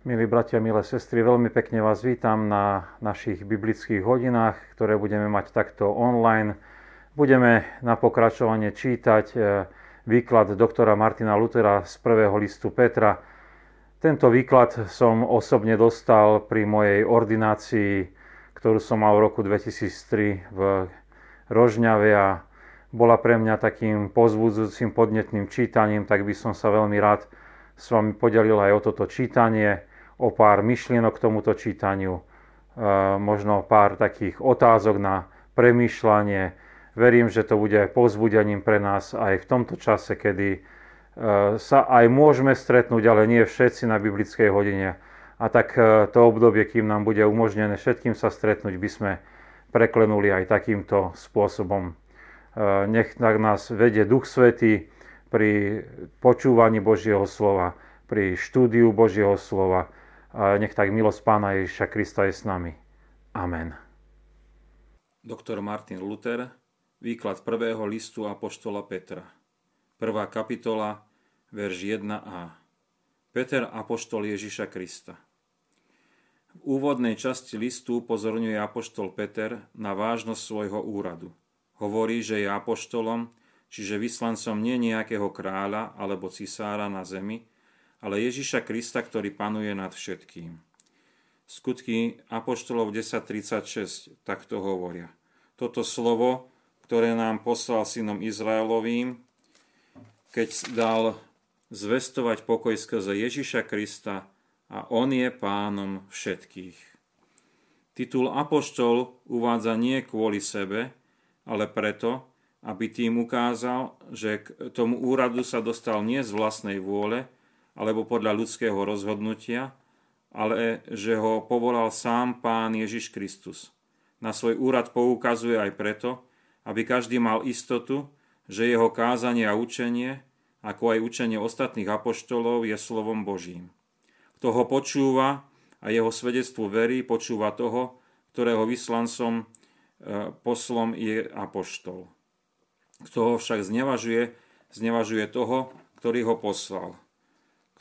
Milí bratia, milé sestry, veľmi pekne vás vítam na našich biblických hodinách, ktoré budeme mať takto online. Budeme na pokračovanie čítať e, výklad doktora Martina Lutera z prvého listu Petra. Tento výklad som osobne dostal pri mojej ordinácii, ktorú som mal v roku 2003 v Rožňave a bola pre mňa takým pozbudzujúcim podnetným čítaním, tak by som sa veľmi rád s vami podelil aj o toto čítanie o pár myšlienok k tomuto čítaniu, e, možno pár takých otázok na premýšľanie. Verím, že to bude povzbudením pre nás aj v tomto čase, kedy e, sa aj môžeme stretnúť, ale nie všetci na biblickej hodine. A tak e, to obdobie, kým nám bude umožnené všetkým sa stretnúť, by sme preklenuli aj takýmto spôsobom. Nech tak nás vedie Duch Svetý pri počúvaní Božieho slova, pri štúdiu Božieho slova, nech tak milosť Pána Ježiša Krista je s nami. Amen. Doktor Martin Luther, výklad prvého listu Apoštola Petra. Prvá kapitola, verš 1a. Peter, Apoštol Ježiša Krista. V úvodnej časti listu pozorňuje Apoštol Peter na vážnosť svojho úradu. Hovorí, že je apoštolom, čiže vyslancom nie nejakého kráľa alebo cisára na zemi, ale Ježiša Krista, ktorý panuje nad všetkým. Skutky Apoštolov 10.36 takto hovoria. Toto slovo, ktoré nám poslal synom Izraelovým, keď dal zvestovať pokoj skrze Ježiša Krista a On je pánom všetkých. Titul Apoštol uvádza nie kvôli sebe, ale preto, aby tým ukázal, že k tomu úradu sa dostal nie z vlastnej vôle, alebo podľa ľudského rozhodnutia, ale že ho povolal sám Pán Ježiš Kristus. Na svoj úrad poukazuje aj preto, aby každý mal istotu, že jeho kázanie a učenie, ako aj učenie ostatných apoštolov, je slovom Božím. Kto ho počúva a jeho svedectvu verí, počúva toho, ktorého vyslancom e, poslom je apoštol. Kto ho však znevažuje, znevažuje toho, ktorý ho poslal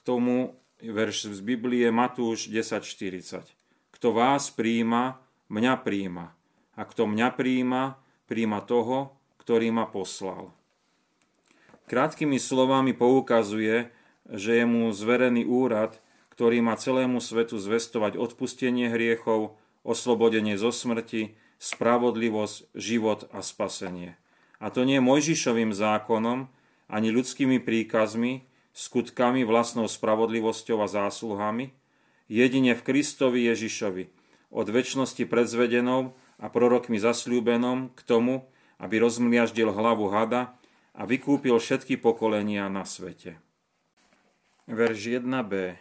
tomu verš z Biblie Matúš 10.40. Kto vás príjima, mňa príjima. A kto mňa príjima, príjima toho, ktorý ma poslal. Krátkými slovami poukazuje, že je mu zverený úrad, ktorý má celému svetu zvestovať odpustenie hriechov, oslobodenie zo smrti, spravodlivosť, život a spasenie. A to nie Mojžišovým zákonom, ani ľudskými príkazmi, skutkami, vlastnou spravodlivosťou a zásluhami, jedine v Kristovi Ježišovi, od väčšnosti predzvedenou a prorokmi zasľúbenom k tomu, aby rozmliaždil hlavu hada a vykúpil všetky pokolenia na svete. Verš 1b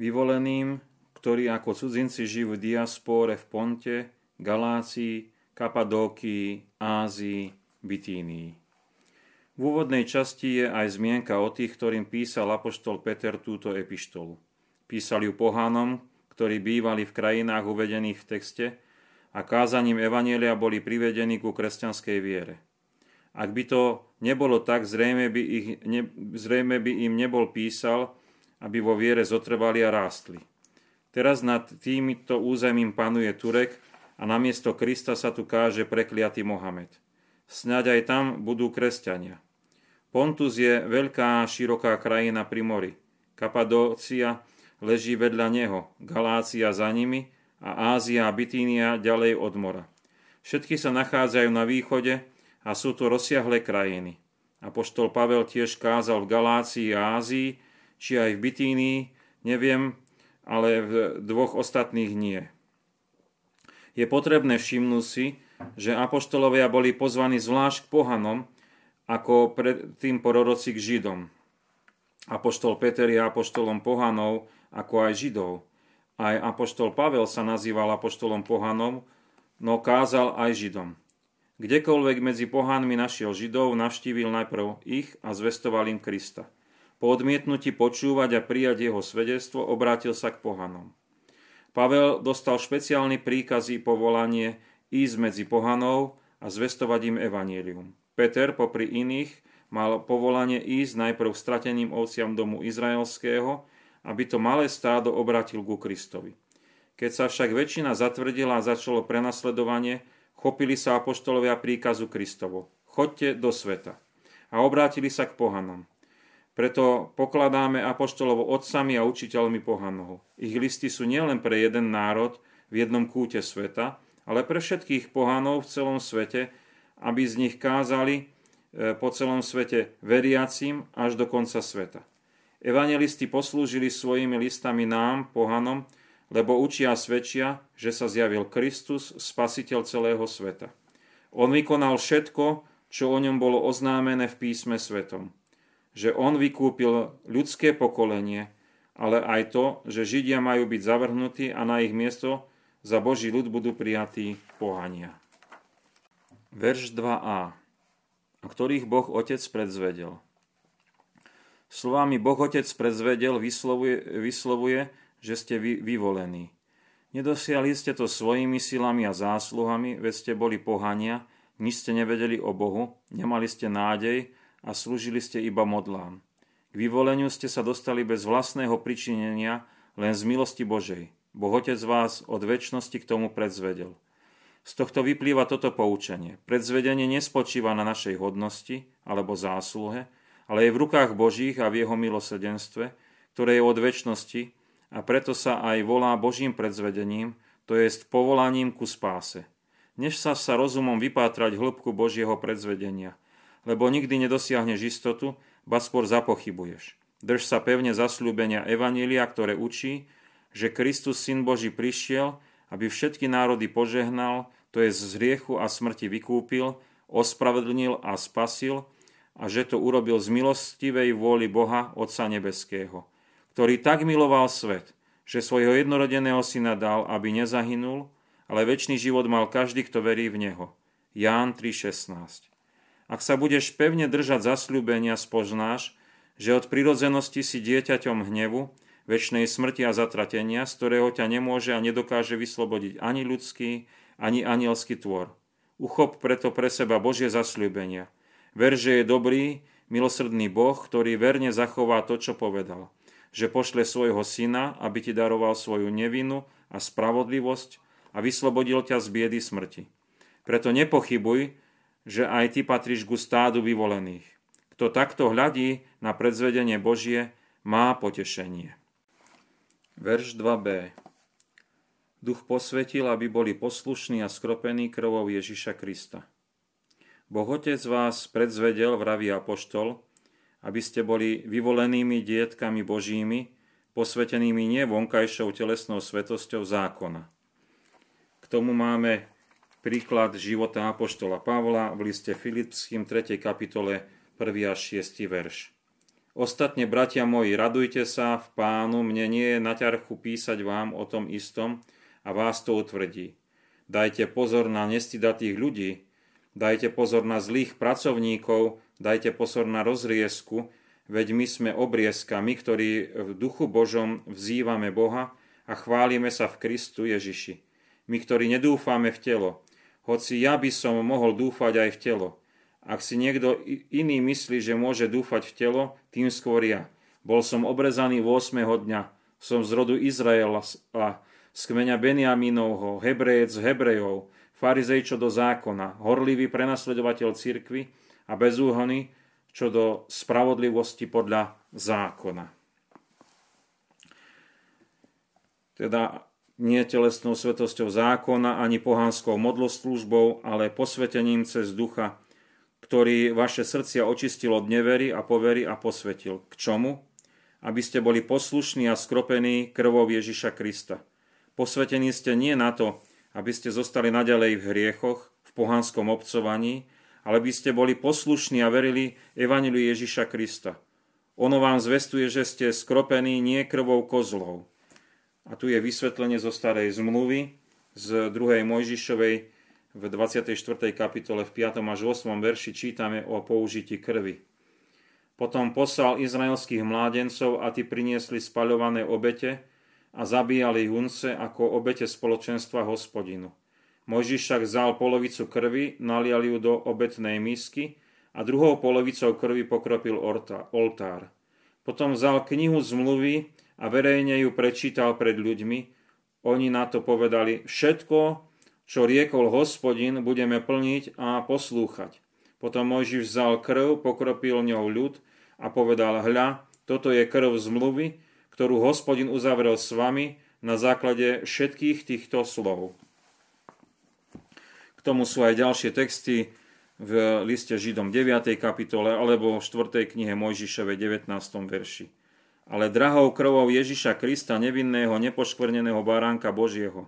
Vyvoleným, ktorí ako cudzinci žijú v diaspóre v Ponte, Galácii, Kapadókii, Ázii, Bitínii. V úvodnej časti je aj zmienka o tých, ktorým písal apoštol Peter túto epištolu. Písal ju pohánom, ktorí bývali v krajinách uvedených v texte a kázaním Evanielia boli privedení ku kresťanskej viere. Ak by to nebolo tak, zrejme by, ich, ne, zrejme by im nebol písal, aby vo viere zotrvali a rástli. Teraz nad týmito územím panuje Turek a namiesto Krista sa tu káže prekliatý Mohamed. Snáď aj tam budú kresťania. Pontus je veľká široká krajina pri mori. Kapadócia leží vedľa neho, Galácia za nimi a Ázia a Bitínia ďalej od mora. Všetky sa nachádzajú na východe a sú to rozsiahle krajiny. Apoštol Pavel tiež kázal v Galácii a Ázii, či aj v Bitínii, neviem, ale v dvoch ostatných nie. Je potrebné všimnúť si, že apoštolovia boli pozvaní zvlášť k pohanom, ako predtým proroci k Židom. Apoštol Peter je apoštolom pohanov, ako aj Židov. Aj apoštol Pavel sa nazýval apoštolom pohanov, no kázal aj Židom. Kdekoľvek medzi pohanmi našiel Židov, navštívil najprv ich a zvestoval im Krista. Po odmietnutí počúvať a prijať jeho svedectvo obrátil sa k pohanom. Pavel dostal špeciálny príkaz i povolanie ísť medzi pohanov a zvestovať im evanílium. Peter popri iných mal povolanie ísť najprv strateným ovciam domu izraelského aby to malé stádo obratil ku Kristovi. Keď sa však väčšina zatvrdila a začalo prenasledovanie, chopili sa apoštolovia príkazu Kristovo. Chodte do sveta. A obrátili sa k pohanom. Preto pokladáme apoštolovo otcami a učiteľmi pohanov. Ich listy sú nielen pre jeden národ v jednom kúte sveta, ale pre všetkých pohanov v celom svete, aby z nich kázali e, po celom svete veriacim až do konca sveta. Evangelisti poslúžili svojimi listami nám, pohanom, lebo učia a svedčia, že sa zjavil Kristus, spasiteľ celého sveta. On vykonal všetko, čo o ňom bolo oznámené v písme svetom. Že on vykúpil ľudské pokolenie, ale aj to, že Židia majú byť zavrhnutí a na ich miesto za Boží ľud budú prijatí pohania. Verš 2a, ktorých Boh Otec predzvedel. Slovami Boh Otec predzvedel vyslovuje, vyslovuje že ste vy, vyvolení. Nedosiahli ste to svojimi silami a zásluhami, veď ste boli pohania, nič ste nevedeli o Bohu, nemali ste nádej a slúžili ste iba modlám. K vyvoleniu ste sa dostali bez vlastného pričinenia, len z milosti Božej. Boh Otec vás od väčšnosti k tomu predzvedel. Z tohto vyplýva toto poučenie. Predzvedenie nespočíva na našej hodnosti alebo zásluhe, ale je v rukách Božích a v jeho milosedenstve, ktoré je od väčšnosti a preto sa aj volá Božím predzvedením, to je povolaním ku spáse. Než sa sa rozumom vypátrať hĺbku Božieho predzvedenia, lebo nikdy nedosiahneš istotu, ba skôr zapochybuješ. Drž sa pevne zasľúbenia Evanília, ktoré učí, že Kristus, Syn Boží, prišiel, aby všetky národy požehnal, to je z hriechu a smrti vykúpil, ospravedlnil a spasil, a že to urobil z milostivej vôly Boha Otca Nebeského, ktorý tak miloval svet, že svojho jednorodeného syna dal, aby nezahynul, ale väčší život mal každý, kto verí v Neho. Ján 3.16 Ak sa budeš pevne držať zasľúbenia, spoznáš, že od prirodzenosti si dieťaťom hnevu, väčšnej smrti a zatratenia, z ktorého ťa nemôže a nedokáže vyslobodiť ani ľudský, ani anielský tvor. Uchop preto pre seba Božie zasľúbenia – Ver, že je dobrý, milosrdný Boh, ktorý verne zachová to, čo povedal. Že pošle svojho syna, aby ti daroval svoju nevinu a spravodlivosť a vyslobodil ťa z biedy smrti. Preto nepochybuj, že aj ty patríš ku stádu vyvolených. Kto takto hľadí na predzvedenie Božie, má potešenie. Verš 2b Duch posvetil, aby boli poslušní a skropení krvou Ježiša Krista. Boh Otec vás predzvedel, vraví Apoštol, aby ste boli vyvolenými dietkami Božími, posvetenými nie vonkajšou telesnou svetosťou zákona. K tomu máme príklad života Apoštola Pavla v liste Filipským 3. kapitole 1. až 6. verš. Ostatne, bratia moji, radujte sa v pánu, mne nie je na ťarchu písať vám o tom istom a vás to utvrdí. Dajte pozor na nestidatých ľudí, Dajte pozor na zlých pracovníkov, dajte pozor na rozriesku, veď my sme obrieska, my, ktorí v duchu Božom vzývame Boha a chválime sa v Kristu Ježiši. My, ktorí nedúfame v telo, hoci ja by som mohol dúfať aj v telo. Ak si niekto iný myslí, že môže dúfať v telo, tým skôr ja. Bol som obrezaný 8. dňa, som z rodu Izraela z kmeňa Beniaminovho, Hebrejec Hebrejov, farizej čo do zákona, horlivý prenasledovateľ cirkvy a bezúhony čo do spravodlivosti podľa zákona. Teda nie telesnou svetosťou zákona ani pohanskou modloslúžbou, ale posvetením cez ducha, ktorý vaše srdcia očistil od nevery a povery a posvetil. K čomu? Aby ste boli poslušní a skropení krvou Ježiša Krista. Posvetení ste nie na to, aby ste zostali naďalej v hriechoch, v pohanskom obcovaní, ale by ste boli poslušní a verili Evangeliu Ježiša Krista. Ono vám zvestuje, že ste skropení nie krvou kozlov. A tu je vysvetlenie zo starej zmluvy z 2. Mojžišovej v 24. kapitole v 5. až 8. verši čítame o použití krvi. Potom poslal izraelských mládencov a tí priniesli spaľované obete, a zabíjali hunce ako obete spoločenstva hospodinu. Mojžiš však vzal polovicu krvi, nalial ju do obetnej misky a druhou polovicou krvi pokropil oltár. Potom vzal knihu zmluvy a verejne ju prečítal pred ľuďmi, oni na to povedali, všetko, čo riekol hospodin, budeme plniť a poslúchať. Potom Mojžiš vzal krv, pokropil ňou ľud a povedal, hľa, toto je krv zmluvy, ktorú hospodin uzavrel s vami na základe všetkých týchto slov. K tomu sú aj ďalšie texty v liste Židom 9. kapitole alebo v 4. knihe Mojžišove 19. verši. Ale drahou krvou Ježiša Krista, nevinného, nepoškvrneného baránka Božieho.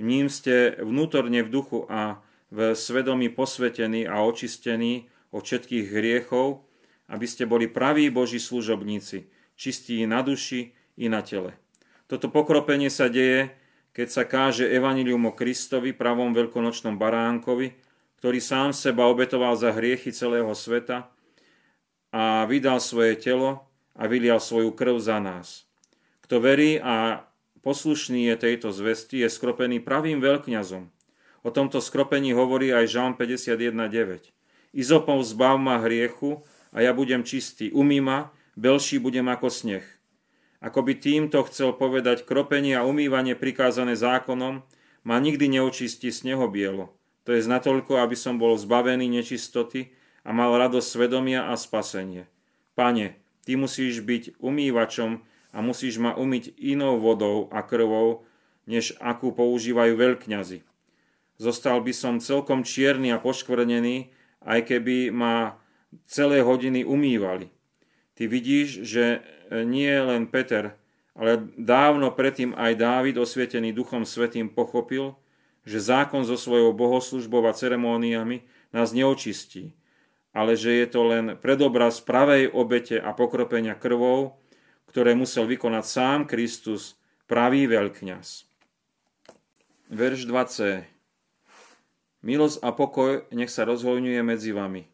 Ním ste vnútorne v duchu a v svedomí posvetení a očistení od všetkých hriechov, aby ste boli praví Boží služobníci, čistí na duši i na tele. Toto pokropenie sa deje, keď sa káže evanilium o Kristovi, pravom veľkonočnom baránkovi, ktorý sám seba obetoval za hriechy celého sveta a vydal svoje telo a vylial svoju krv za nás. Kto verí a poslušný je tejto zvesti, je skropený pravým veľkňazom. O tomto skropení hovorí aj Žalm 51.9. Izopom zbav ma hriechu a ja budem čistý. Umý ma, belší budem ako sneh. Ako by týmto chcel povedať, kropenie a umývanie prikázané zákonom ma nikdy neočistí snehobielo. To je natoľko, aby som bol zbavený nečistoty a mal radosť svedomia a spasenie. Pane, Ty musíš byť umývačom a musíš ma umyť inou vodou a krvou, než akú používajú veľkňazi. Zostal by som celkom čierny a poškvrnený, aj keby ma celé hodiny umývali. Ty vidíš, že nie len Peter, ale dávno predtým aj Dávid, osvietený Duchom Svetým, pochopil, že zákon so svojou bohoslužbou a ceremóniami nás neočistí, ale že je to len predobraz pravej obete a pokropenia krvou, ktoré musel vykonať sám Kristus, pravý veľkňaz. Verš 2c. Milosť a pokoj nech sa rozhojňuje medzi vami.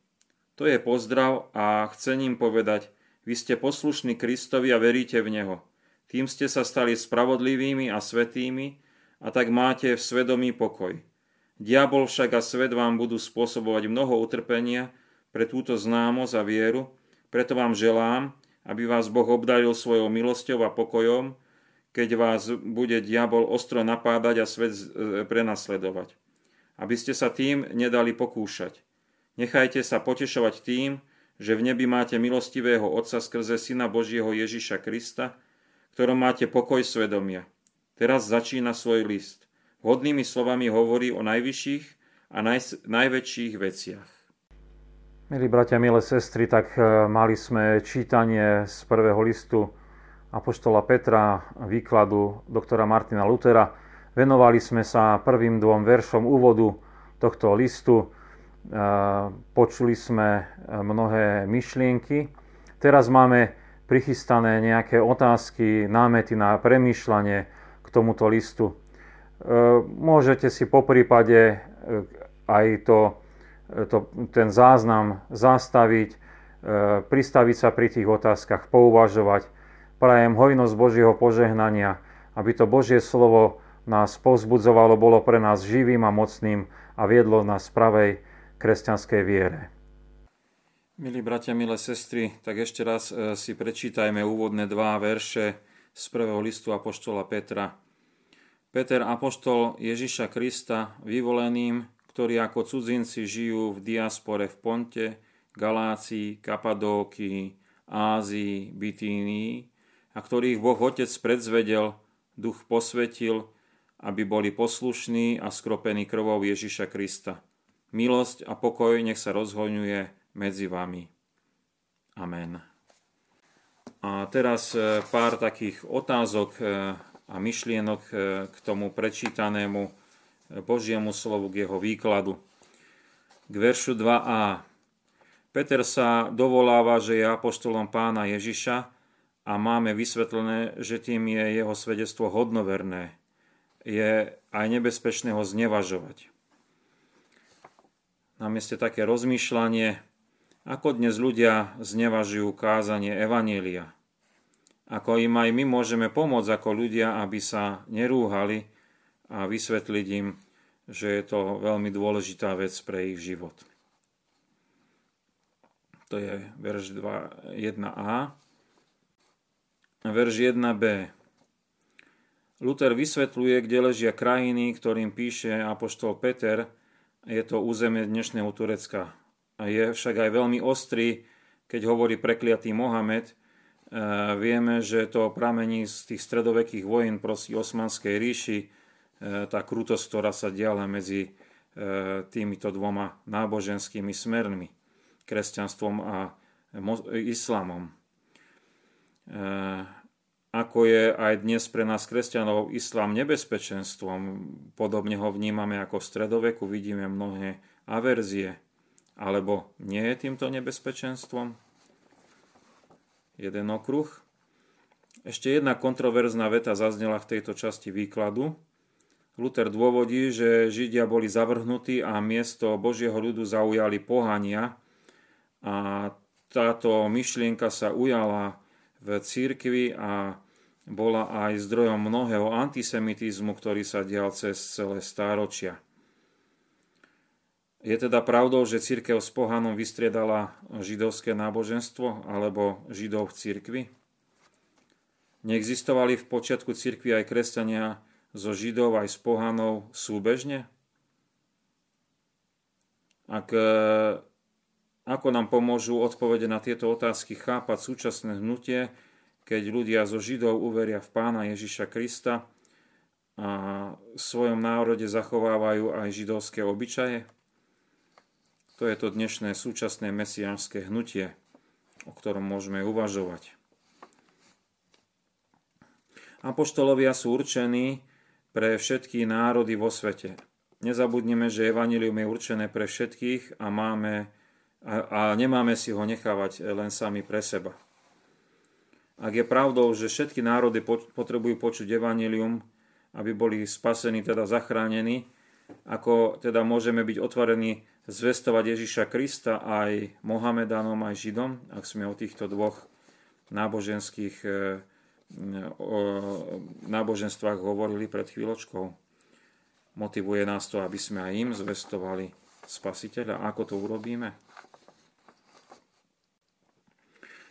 To je pozdrav a chcem im povedať, vy ste poslušní Kristovi a veríte v Neho. Tým ste sa stali spravodlivými a svetými, a tak máte v svedomí pokoj. Diabol však a svet vám budú spôsobovať mnoho utrpenia pre túto známosť a vieru, preto vám želám, aby vás Boh obdaril svojou milosťou a pokojom, keď vás bude diabol ostro napádať a svet e, prenasledovať. Aby ste sa tým nedali pokúšať. Nechajte sa potešovať tým, že v nebi máte milostivého Otca skrze Syna Božieho Ježiša Krista, ktorom máte pokoj svedomia. Teraz začína svoj list. Vhodnými slovami hovorí o najvyšších a naj, najväčších veciach. Milí bratia, milé sestry, tak e, mali sme čítanie z prvého listu Apoštola Petra, výkladu doktora Martina Lutera. Venovali sme sa prvým dvom veršom úvodu tohto listu. E, počuli sme e, mnohé myšlienky. Teraz máme prichystané nejaké otázky, námety na premýšľanie, k tomuto listu. Môžete si po prípade aj to, to, ten záznam zastaviť, pristaviť sa pri tých otázkach, pouvažovať. Prajem hojnosť Božieho požehnania, aby to Božie slovo nás povzbudzovalo, bolo pre nás živým a mocným a viedlo nás pravej kresťanskej viere. Milí bratia, milé sestry, tak ešte raz si prečítajme úvodné dva verše z prvého listu Apoštola Petra. Peter Apoštol Ježiša Krista, vyvoleným, ktorí ako cudzinci žijú v diaspore v Ponte, Galácii, Kapadókii, Ázii, Bitínii a ktorých Boh Otec predzvedel, duch posvetil, aby boli poslušní a skropení krvou Ježiša Krista. Milosť a pokoj nech sa rozhoňuje medzi vami. Amen. A teraz e, pár takých otázok e, a myšlienok e, k tomu prečítanému Božiemu slovu, k jeho výkladu. K veršu 2a. Peter sa dovoláva, že je apoštolom pána Ježiša a máme vysvetlené, že tým je jeho svedectvo hodnoverné. Je aj nebezpečné ho znevažovať. Na mieste také rozmýšľanie, ako dnes ľudia znevažujú kázanie Evanielia. Ako im aj my môžeme pomôcť ako ľudia, aby sa nerúhali a vysvetliť im, že je to veľmi dôležitá vec pre ich život. To je verš 2, 1a. verš 1b. Luther vysvetľuje, kde ležia krajiny, ktorým píše apoštol Peter. Je to územie dnešného Turecka. A je však aj veľmi ostrý, keď hovorí prekliatý Mohamed. E, vieme, že to pramení z tých stredovekých vojen proti Osmanskej ríši, tá krutosť, ktorá sa diala medzi e, týmito dvoma náboženskými smermi, kresťanstvom a islamom ako je aj dnes pre nás kresťanov islám nebezpečenstvom. Podobne ho vnímame ako v stredoveku, vidíme mnohé averzie. Alebo nie je týmto nebezpečenstvom? Jeden okruh. Ešte jedna kontroverzná veta zaznela v tejto časti výkladu. Luther dôvodí, že Židia boli zavrhnutí a miesto Božieho ľudu zaujali pohania a táto myšlienka sa ujala v církvi a bola aj zdrojom mnohého antisemitizmu, ktorý sa dial cez celé stáročia. Je teda pravdou, že církev s pohanom vystriedala židovské náboženstvo alebo židov v církvi? Neexistovali v počiatku církvy aj kresťania zo židov aj s pohanou súbežne? Ak, e, ako nám pomôžu odpovede na tieto otázky chápať súčasné hnutie, keď ľudia zo Židov uveria v pána Ježiša Krista a v svojom národe zachovávajú aj židovské obyčaje? To je to dnešné súčasné mesiánske hnutie, o ktorom môžeme uvažovať. Apoštolovia sú určení pre všetky národy vo svete. Nezabudneme, že Evangelium je určené pre všetkých a, máme, a, a nemáme si ho nechávať len sami pre seba. Ak je pravdou, že všetky národy potrebujú počuť evanilium, aby boli spasení, teda zachránení, ako teda môžeme byť otvorení zvestovať Ježiša Krista aj Mohamedanom, aj Židom, ak sme o týchto dvoch náboženských e, o náboženstvách hovorili pred chvíľočkou. Motivuje nás to, aby sme aj im zvestovali spasiteľa. Ako to urobíme?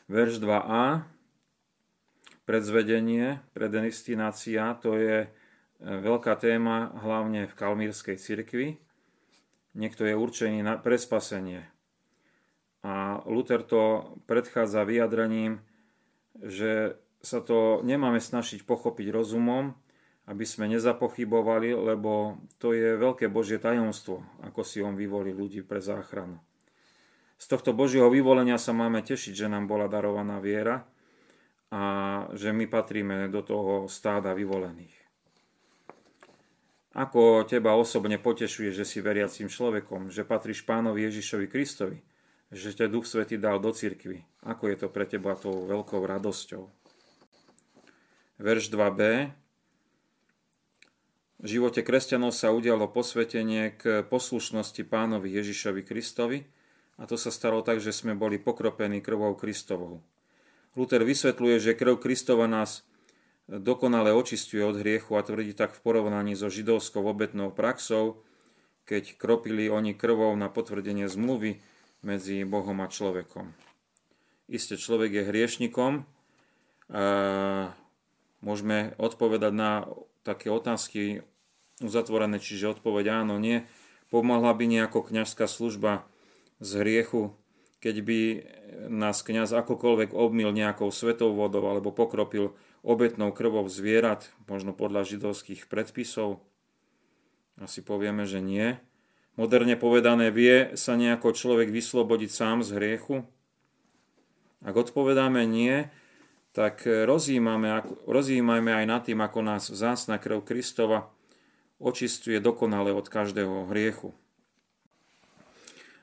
Verš 2a predzvedenie, predestinácia, to je e, veľká téma hlavne v kalmírskej cirkvi. Niekto je určený na, pre spasenie. A Luther to predchádza vyjadrením, že sa to nemáme snažiť pochopiť rozumom, aby sme nezapochybovali, lebo to je veľké Božie tajomstvo, ako si on vyvolí ľudí pre záchranu. Z tohto Božieho vyvolenia sa máme tešiť, že nám bola darovaná viera, a že my patríme do toho stáda vyvolených. Ako teba osobne potešuje, že si veriacím človekom, že patríš pánovi Ježišovi Kristovi, že ťa Duch Svety dal do cirkvy. Ako je to pre teba tou veľkou radosťou. Verš 2b. V živote kresťanov sa udialo posvetenie k poslušnosti pánovi Ježišovi Kristovi a to sa stalo tak, že sme boli pokropení krvou Kristovou. Luther vysvetľuje, že krv Kristova nás dokonale očistuje od hriechu a tvrdí tak v porovnaní so židovskou obetnou praxou, keď kropili oni krvou na potvrdenie zmluvy medzi Bohom a človekom. Isté človek je hriešnikom môžeme odpovedať na také otázky uzatvorené, čiže odpoveď áno, nie. Pomohla by nejako kňažská služba z hriechu keď by nás kňaz akokoľvek obmil nejakou svetou vodou alebo pokropil obetnou krvou zvierat, možno podľa židovských predpisov? Asi povieme, že nie. Moderne povedané, vie sa nejako človek vyslobodiť sám z hriechu? Ak odpovedáme nie, tak rozjímajme aj nad tým, ako nás vzácna krv Kristova očistuje dokonale od každého hriechu.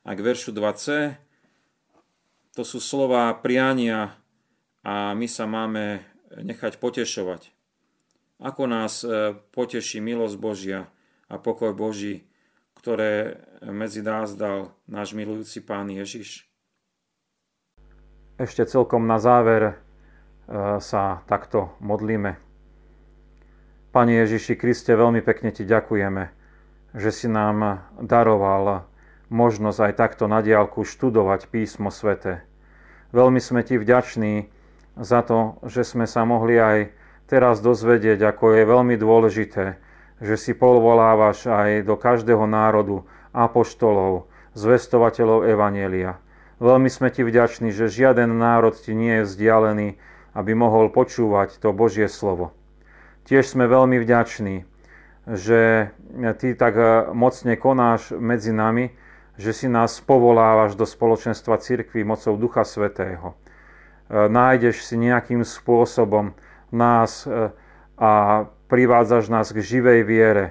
A k veršu 2c to sú slova priania a my sa máme nechať potešovať. Ako nás e, poteší milosť Božia a pokoj Boží, ktoré medzi nás dal náš milujúci Pán Ježiš. Ešte celkom na záver e, sa takto modlíme. Pane Ježiši Kriste, veľmi pekne Ti ďakujeme, že si nám daroval možnosť aj takto na diálku študovať písmo svete. Veľmi sme ti vďační za to, že sme sa mohli aj teraz dozvedieť, ako je veľmi dôležité, že si povolávaš aj do každého národu apoštolov, zvestovateľov Evanielia. Veľmi sme ti vďační, že žiaden národ ti nie je vzdialený, aby mohol počúvať to Božie slovo. Tiež sme veľmi vďační, že ty tak mocne konáš medzi nami, že si nás povolávaš do spoločenstva cirkvi mocou Ducha Svetého. Nájdeš si nejakým spôsobom nás e, a privádzaš nás k živej viere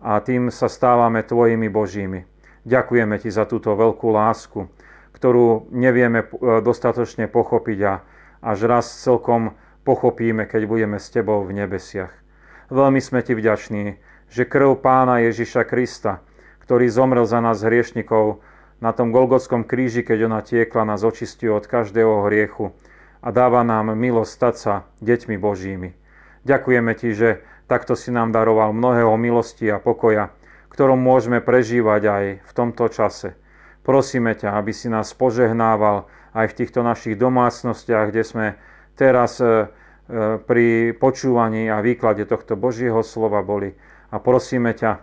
a tým sa stávame Tvojimi Božími. Ďakujeme Ti za túto veľkú lásku, ktorú nevieme e, dostatočne pochopiť a až raz celkom pochopíme, keď budeme s Tebou v nebesiach. Veľmi sme Ti vďační, že krv Pána Ježiša Krista, ktorý zomrel za nás hriešnikov na tom Golgotskom kríži, keď ona tiekla, nás očistí od každého hriechu a dáva nám milosť stať sa deťmi Božími. Ďakujeme Ti, že takto si nám daroval mnohého milosti a pokoja, ktorom môžeme prežívať aj v tomto čase. Prosíme ťa, aby si nás požehnával aj v týchto našich domácnostiach, kde sme teraz e, e, pri počúvaní a výklade tohto Božieho slova boli. A prosíme ťa,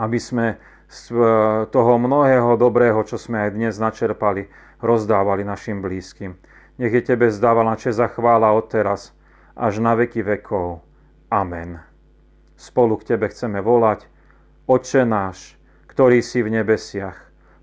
aby sme z e, toho mnohého dobrého, čo sme aj dnes načerpali, rozdávali našim blízkym. Nech je Tebe zdávaná čest a chvála od teraz až na veky vekov. Amen. Spolu k Tebe chceme volať, Oče náš, ktorý si v nebesiach,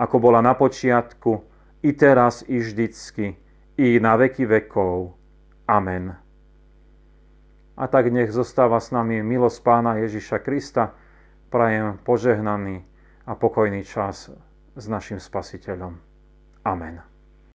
ako bola na počiatku, i teraz, i vždycky, i na veky vekov. Amen. A tak nech zostáva s nami milosť Pána Ježiša Krista, prajem požehnaný a pokojný čas s našim Spasiteľom. Amen.